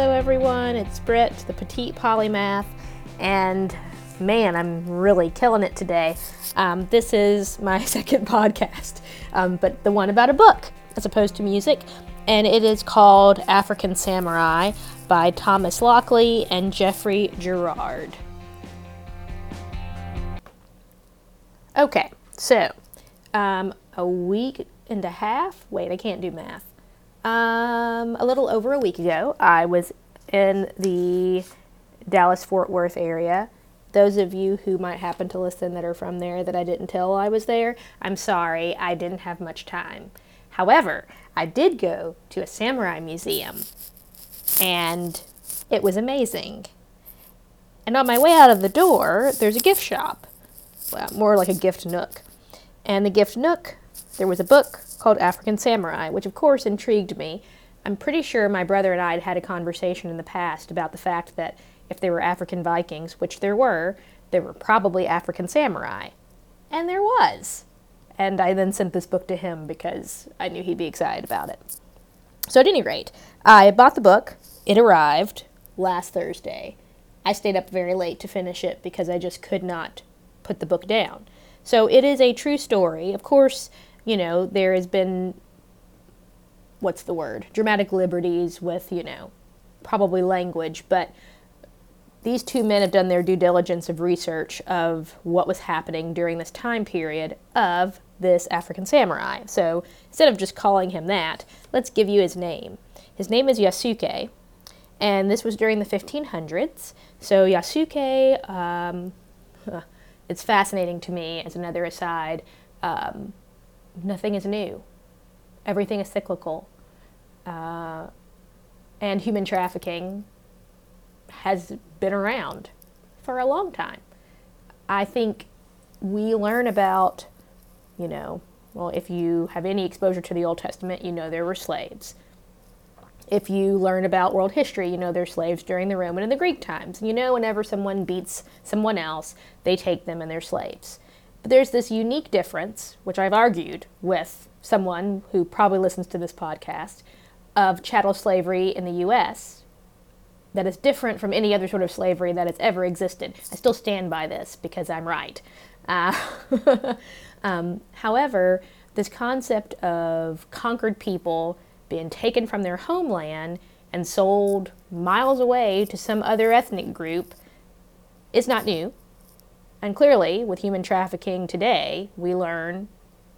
Hello, everyone. It's Britt, the petite polymath, and man, I'm really killing it today. Um, this is my second podcast, um, but the one about a book as opposed to music, and it is called African Samurai by Thomas Lockley and Geoffrey Girard. Okay, so um, a week and a half. Wait, I can't do math. Um, a little over a week ago, I was in the Dallas Fort Worth area. Those of you who might happen to listen that are from there that I didn't tell I was there, I'm sorry, I didn't have much time. However, I did go to a samurai museum and it was amazing. And on my way out of the door, there's a gift shop, well, more like a gift nook. And the gift nook, there was a book called African Samurai, which of course intrigued me. I'm pretty sure my brother and I had had a conversation in the past about the fact that if there were African Vikings, which there were, there were probably African samurai. And there was. And I then sent this book to him because I knew he'd be excited about it. So, at any rate, I bought the book. It arrived last Thursday. I stayed up very late to finish it because I just could not put the book down. So, it is a true story. Of course, you know, there has been what's the word? Dramatic liberties with, you know, probably language, but these two men have done their due diligence of research of what was happening during this time period of this African samurai. So instead of just calling him that, let's give you his name. His name is Yasuke, and this was during the 1500s. So Yasuke, um, it's fascinating to me as another aside. Um, nothing is new. Everything is cyclical. Uh, and human trafficking has been around for a long time. I think we learn about, you know, well, if you have any exposure to the Old Testament, you know there were slaves. If you learn about world history, you know there's slaves during the Roman and the Greek times. You know, whenever someone beats someone else, they take them and they're slaves. But there's this unique difference, which I've argued with someone who probably listens to this podcast, of chattel slavery in the US that is different from any other sort of slavery that has ever existed. I still stand by this because I'm right. Uh, um, however, this concept of conquered people being taken from their homeland and sold miles away to some other ethnic group is not new. And clearly, with human trafficking today, we learn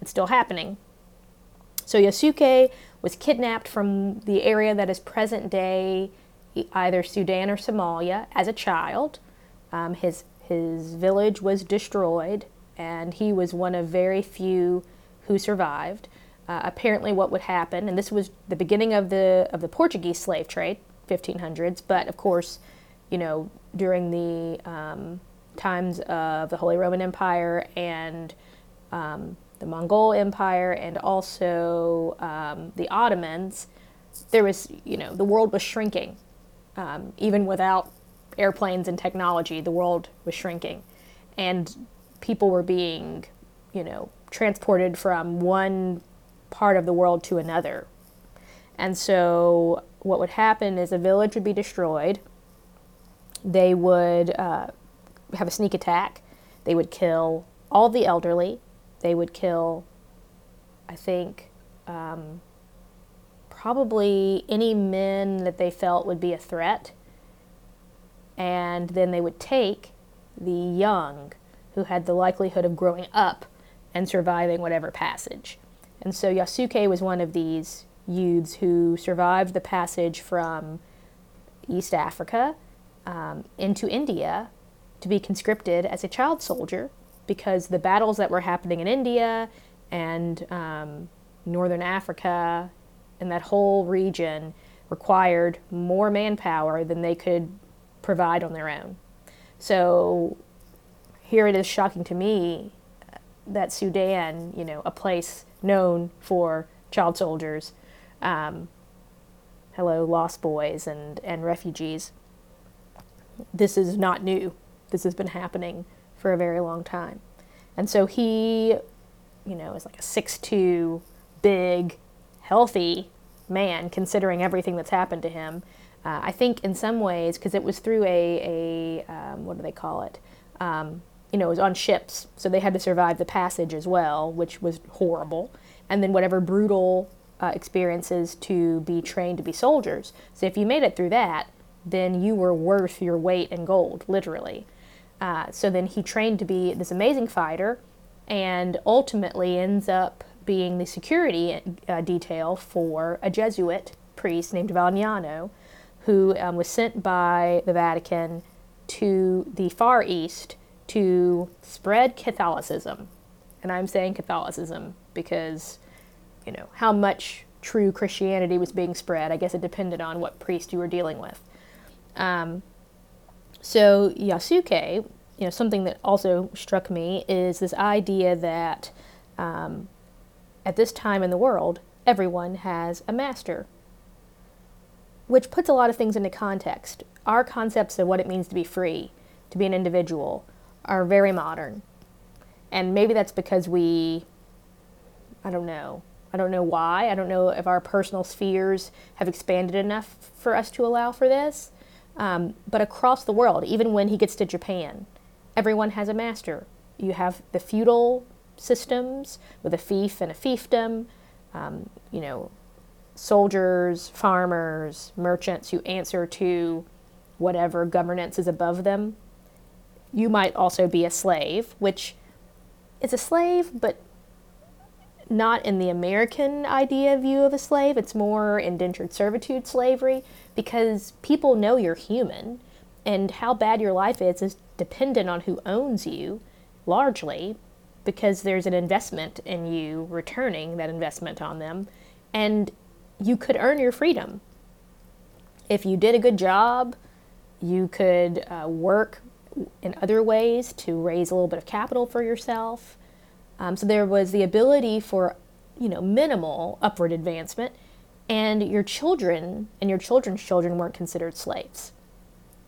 it's still happening. So Yasuke was kidnapped from the area that is present day either Sudan or Somalia as a child. Um, his, his village was destroyed, and he was one of very few who survived. Uh, apparently, what would happen, and this was the beginning of the, of the Portuguese slave trade, 1500s, but of course, you know, during the um, times of the Holy Roman Empire and um, the Mongol Empire and also um, the Ottomans, there was, you know, the world was shrinking. Um, even without airplanes and technology, the world was shrinking. And people were being, you know, transported from one part of the world to another. And so what would happen is a village would be destroyed. They would uh, have a sneak attack. They would kill all the elderly. They would kill, I think, um, probably any men that they felt would be a threat. And then they would take the young who had the likelihood of growing up and surviving whatever passage. And so Yasuke was one of these youths who survived the passage from East Africa um, into India to be conscripted as a child soldier because the battles that were happening in India and um, northern Africa and that whole region required more manpower than they could provide on their own. So here it is shocking to me that Sudan, you know, a place known for child soldiers, um, hello, lost boys and, and refugees, this is not new this has been happening for a very long time. And so he, you know, is like a six-two, big, healthy man, considering everything that's happened to him. Uh, I think in some ways, because it was through a, a um, what do they call it? Um, you know, it was on ships, so they had to survive the passage as well, which was horrible. And then whatever brutal uh, experiences to be trained to be soldiers. So if you made it through that, then you were worth your weight in gold, literally. Uh, so then he trained to be this amazing fighter and ultimately ends up being the security uh, detail for a Jesuit priest named Valignano, who um, was sent by the Vatican to the Far East to spread Catholicism. And I'm saying Catholicism because, you know, how much true Christianity was being spread, I guess it depended on what priest you were dealing with. Um, so Yasuke, you know, something that also struck me is this idea that um, at this time in the world, everyone has a master which puts a lot of things into context. Our concepts of what it means to be free, to be an individual, are very modern. And maybe that's because we, I don't know, I don't know why. I don't know if our personal spheres have expanded enough for us to allow for this. Um, but across the world, even when he gets to Japan, everyone has a master. You have the feudal systems with a fief and a fiefdom. Um, you know, soldiers, farmers, merchants who answer to whatever governance is above them. You might also be a slave, which is a slave, but not in the American idea view of a slave. It's more indentured servitude slavery because people know you're human and how bad your life is is dependent on who owns you largely because there's an investment in you returning that investment on them. And you could earn your freedom. If you did a good job, you could uh, work in other ways to raise a little bit of capital for yourself. Um, so there was the ability for, you know, minimal upward advancement, and your children and your children's children weren't considered slaves.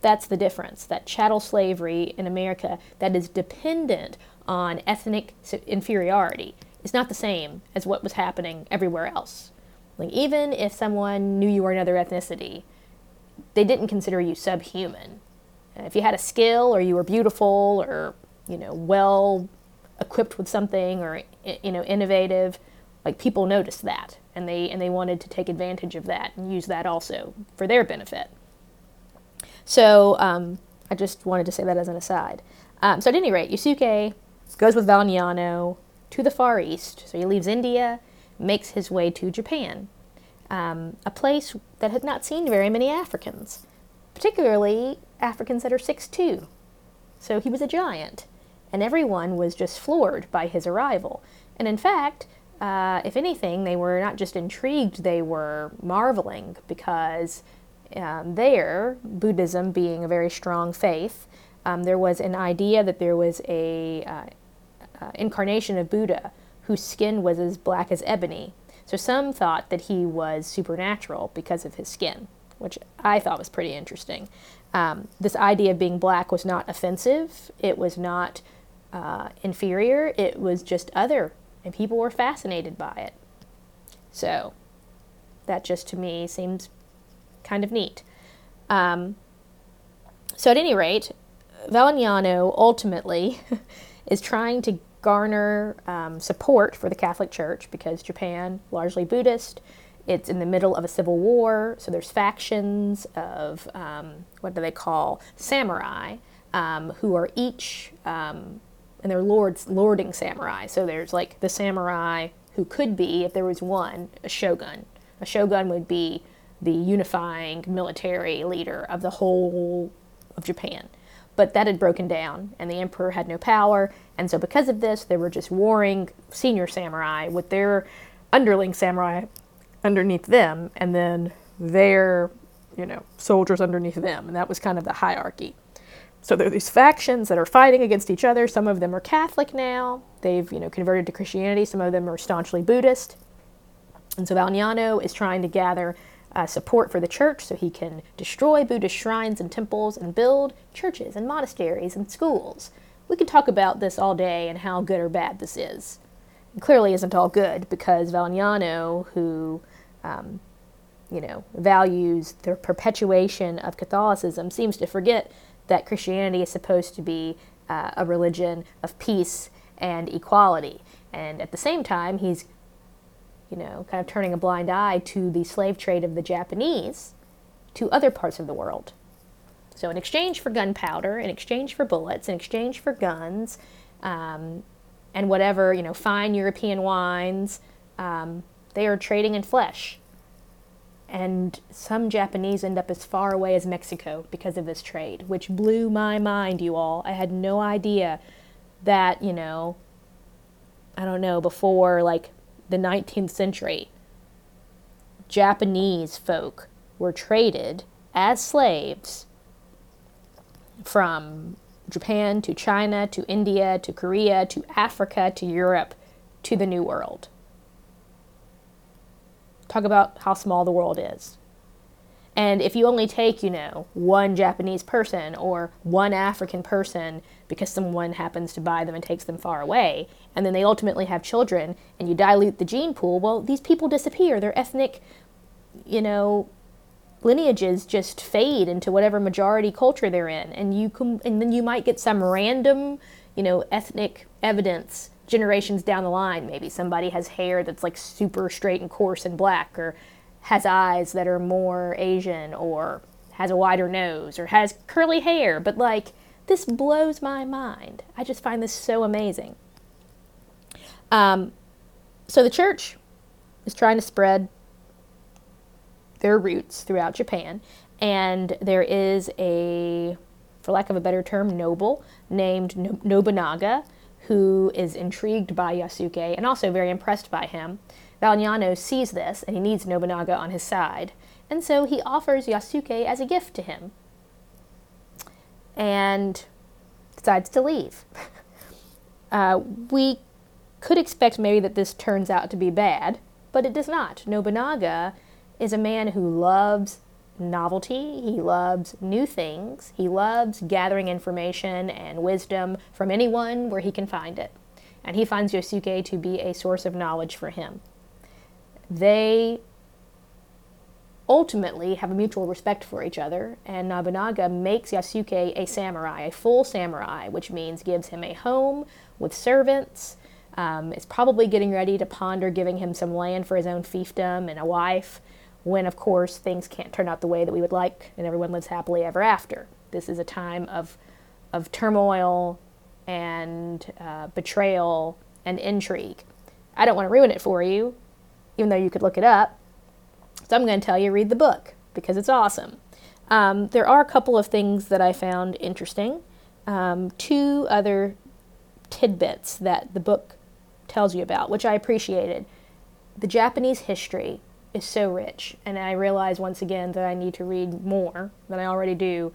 That's the difference. That chattel slavery in America that is dependent on ethnic inferiority is not the same as what was happening everywhere else. Like, even if someone knew you were another ethnicity, they didn't consider you subhuman. If you had a skill or you were beautiful or, you know, well equipped with something or, you know, innovative, like people noticed that and they, and they wanted to take advantage of that and use that also for their benefit. So um, I just wanted to say that as an aside. Um, so at any rate, Yasuke goes with Valignano to the Far East. So he leaves India makes his way to Japan, um, a place that had not seen very many Africans, particularly Africans that are 6'2. So he was a giant, and everyone was just floored by his arrival. And in fact, uh, if anything, they were not just intrigued, they were marveling because um, there, Buddhism being a very strong faith, um, there was an idea that there was a uh, uh, incarnation of Buddha whose skin was as black as ebony. So some thought that he was supernatural because of his skin, which I thought was pretty interesting. Um, this idea of being black was not offensive, it was not uh, inferior, it was just other, and people were fascinated by it. So that just to me seems kind of neat. Um, so, at any rate, Valignano ultimately is trying to garner um, support for the Catholic Church because Japan, largely Buddhist, it's in the middle of a civil war, so there's factions of um, what do they call samurai, um, who are each um, and they're lords lording samurai. So there's like the samurai who could be, if there was one, a shogun. A shogun would be the unifying military leader of the whole of Japan. But that had broken down, and the emperor had no power. And so, because of this, there were just warring senior samurai with their underling samurai underneath them, and then their, you know, soldiers underneath them. And that was kind of the hierarchy. So there are these factions that are fighting against each other. Some of them are Catholic now. They've, you know, converted to Christianity. Some of them are staunchly Buddhist. And so Valignano is trying to gather uh, support for the church so he can destroy Buddhist shrines and temples and build churches and monasteries and schools. We could talk about this all day and how good or bad this is. It clearly isn't all good because Valignano, who um, you know, values the perpetuation of Catholicism seems to forget that Christianity is supposed to be uh, a religion of peace and equality. And at the same time, he's, you know, kind of turning a blind eye to the slave trade of the Japanese to other parts of the world. So, in exchange for gunpowder, in exchange for bullets, in exchange for guns, um, and whatever, you know, fine European wines, um, they are trading in flesh. And some Japanese end up as far away as Mexico because of this trade, which blew my mind, you all. I had no idea that, you know, I don't know, before like the 19th century, Japanese folk were traded as slaves from Japan to China to India to Korea to Africa to Europe to the New World. Talk about how small the world is. And if you only take, you know, one Japanese person or one African person because someone happens to buy them and takes them far away, and then they ultimately have children and you dilute the gene pool, well, these people disappear. Their ethnic, you know, lineages just fade into whatever majority culture they're in. And you can, and then you might get some random, you know, ethnic evidence generations down the line, maybe somebody has hair that's like super straight and coarse and black, or has eyes that are more Asian, or has a wider nose, or has curly hair. But like, this blows my mind. I just find this so amazing. Um, so the church is trying to spread their roots throughout Japan, and there is a, for lack of a better term, noble named Nobunaga who is intrigued by Yasuke and also very impressed by him. Valeriano sees this and he needs Nobunaga on his side, and so he offers Yasuke as a gift to him and decides to leave. uh, we could expect maybe that this turns out to be bad, but it does not. Nobunaga is a man who loves novelty. He loves new things. He loves gathering information and wisdom from anyone where he can find it. And he finds Yasuke to be a source of knowledge for him. They ultimately have a mutual respect for each other, and Nobunaga makes Yasuke a samurai, a full samurai, which means gives him a home with servants, um, is probably getting ready to ponder giving him some land for his own fiefdom and a wife when, of course, things can't turn out the way that we would like and everyone lives happily ever after. This is a time of, of turmoil and uh, betrayal and intrigue. I don't want to ruin it for you, even though you could look it up. So I'm going to tell you read the book because it's awesome. Um, there are a couple of things that I found interesting. Um, two other tidbits that the book tells you about, which I appreciated. The Japanese history is so rich. And I realize once again that I need to read more than I already do.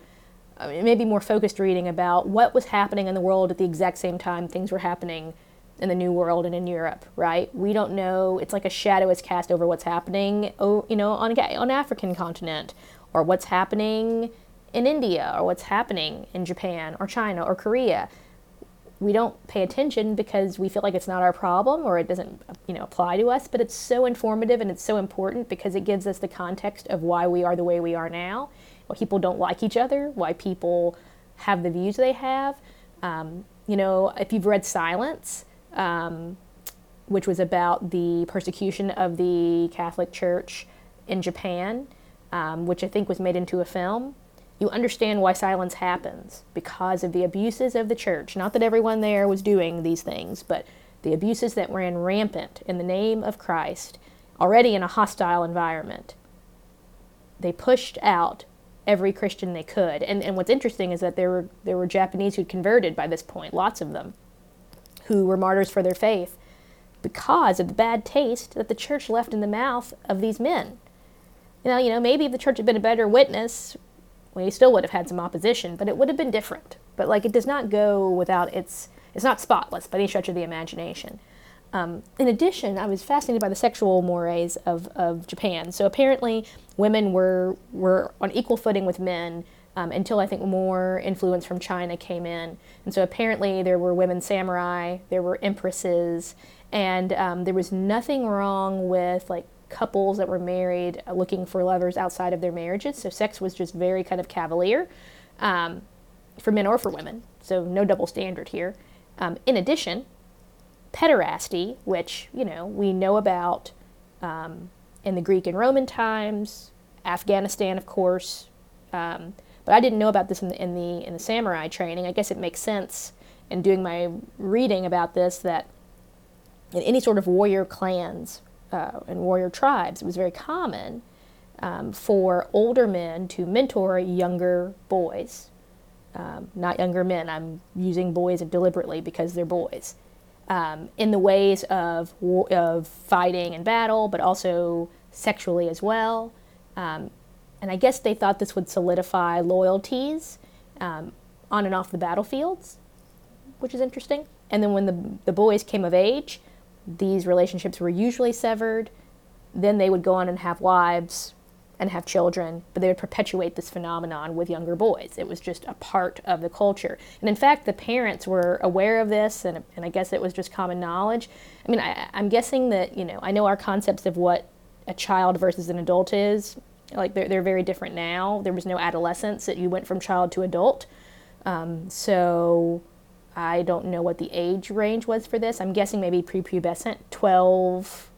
I mean, maybe more focused reading about what was happening in the world at the exact same time things were happening in the New World and in Europe, right? We don't know. It's like a shadow is cast over what's happening, you know, on on African continent, or what's happening in India, or what's happening in Japan, or China, or Korea we don't pay attention because we feel like it's not our problem or it doesn't you know apply to us but it's so informative and it's so important because it gives us the context of why we are the way we are now why people don't like each other why people have the views they have. Um, you know if you've read silence um, which was about the persecution of the catholic church in japan um, which i think was made into a film you understand why silence happens because of the abuses of the church. Not that everyone there was doing these things, but the abuses that ran rampant in the name of Christ, already in a hostile environment. They pushed out every Christian they could. And, and what's interesting is that there were, there were Japanese who'd converted by this point, lots of them, who were martyrs for their faith because of the bad taste that the church left in the mouth of these men. Now, you know, maybe if the church had been a better witness, we still would have had some opposition, but it would have been different. But like it does not go without its, it's not spotless by any stretch of the imagination. Um, in addition, I was fascinated by the sexual mores of, of Japan. So apparently, women were were on equal footing with men um, until I think more influence from China came in. And so apparently, there were women samurai, there were empresses, and um, there was nothing wrong with like couples that were married uh, looking for lovers outside of their marriages. So sex was just very kind of cavalier um, for men or for women. So no double standard here. Um, in addition, pederasty, which you know we know about um, in the Greek and Roman times, Afghanistan, of course, um, but I didn't know about this in the, in the in the samurai training. I guess it makes sense in doing my reading about this that in any sort of warrior clans uh, and warrior tribes, it was very common um, for older men to mentor younger boys. Um, not younger men. I'm using boys deliberately because they're boys. Um, in the ways of of fighting and battle, but also sexually as well. Um, and I guess they thought this would solidify loyalties um, on and off the battlefields, which is interesting. And then when the, the boys came of age, these relationships were usually severed. Then they would go on and have wives and have children, but they would perpetuate this phenomenon with younger boys. It was just a part of the culture. And in fact, the parents were aware of this, and, and I guess it was just common knowledge. I mean, I, I'm guessing that, you know, I know our concepts of what a child versus an adult is like they're, they're very different now. There was no adolescence that you went from child to adult. Um, so I don't know what the age range was for this. I'm guessing maybe prepubescent, 12,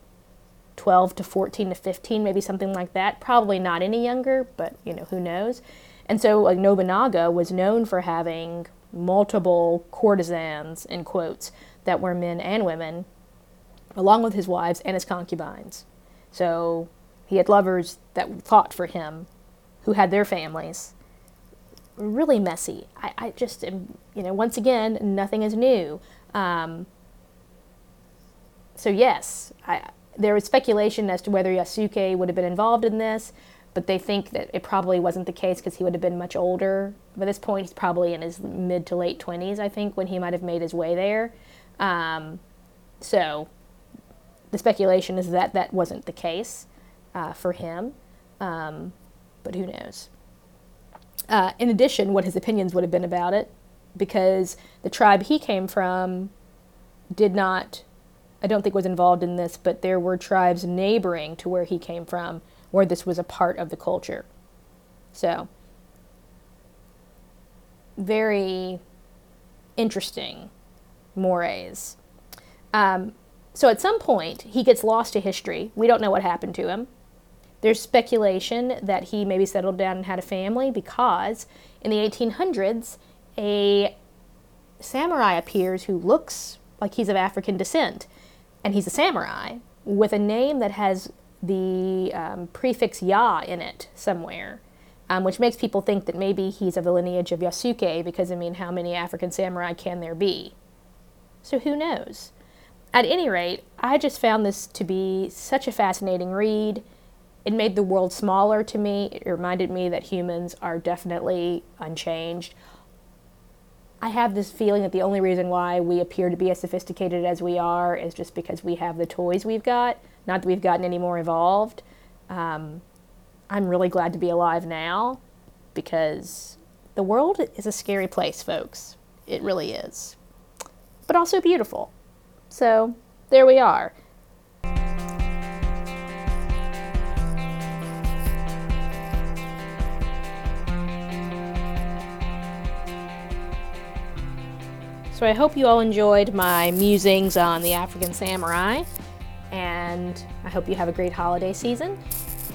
12 to 14 to 15, maybe something like that. Probably not any younger, but you know, who knows. And so like Nobunaga was known for having multiple courtesans, in quotes, that were men and women, along with his wives and his concubines. So he had lovers that fought for him who had their families. Really messy. I, I just, am, you know, once again, nothing is new. Um, so, yes, I, there was speculation as to whether Yasuke would have been involved in this, but they think that it probably wasn't the case because he would have been much older. By this point, he's probably in his mid to late 20s, I think, when he might have made his way there. Um, so, the speculation is that that wasn't the case uh, for him, um, but who knows? Uh, in addition, what his opinions would have been about it, because the tribe he came from did not, I don't think, was involved in this, but there were tribes neighboring to where he came from where this was a part of the culture. So, very interesting mores. Um, so at some point, he gets lost to history. We don't know what happened to him. There's speculation that he maybe settled down and had a family because in the 1800s, a samurai appears who looks like he's of African descent, and he's a samurai with a name that has the um, prefix Ya in it somewhere, um, which makes people think that maybe he's of the lineage of Yasuke because, I mean, how many African samurai can there be? So who knows? At any rate, I just found this to be such a fascinating read it made the world smaller to me. It reminded me that humans are definitely unchanged. I have this feeling that the only reason why we appear to be as sophisticated as we are is just because we have the toys we've got, not that we've gotten any more evolved. Um, I'm really glad to be alive now because the world is a scary place, folks. It really is. But also beautiful. So there we are. So I hope you all enjoyed my musings on the African samurai, and I hope you have a great holiday season.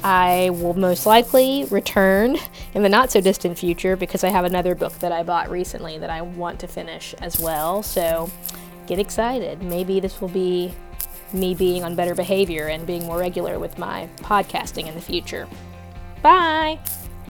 I will most likely return in the not so distant future because I have another book that I bought recently that I want to finish as well. So get excited. Maybe this will be me being on better behavior and being more regular with my podcasting in the future. Bye!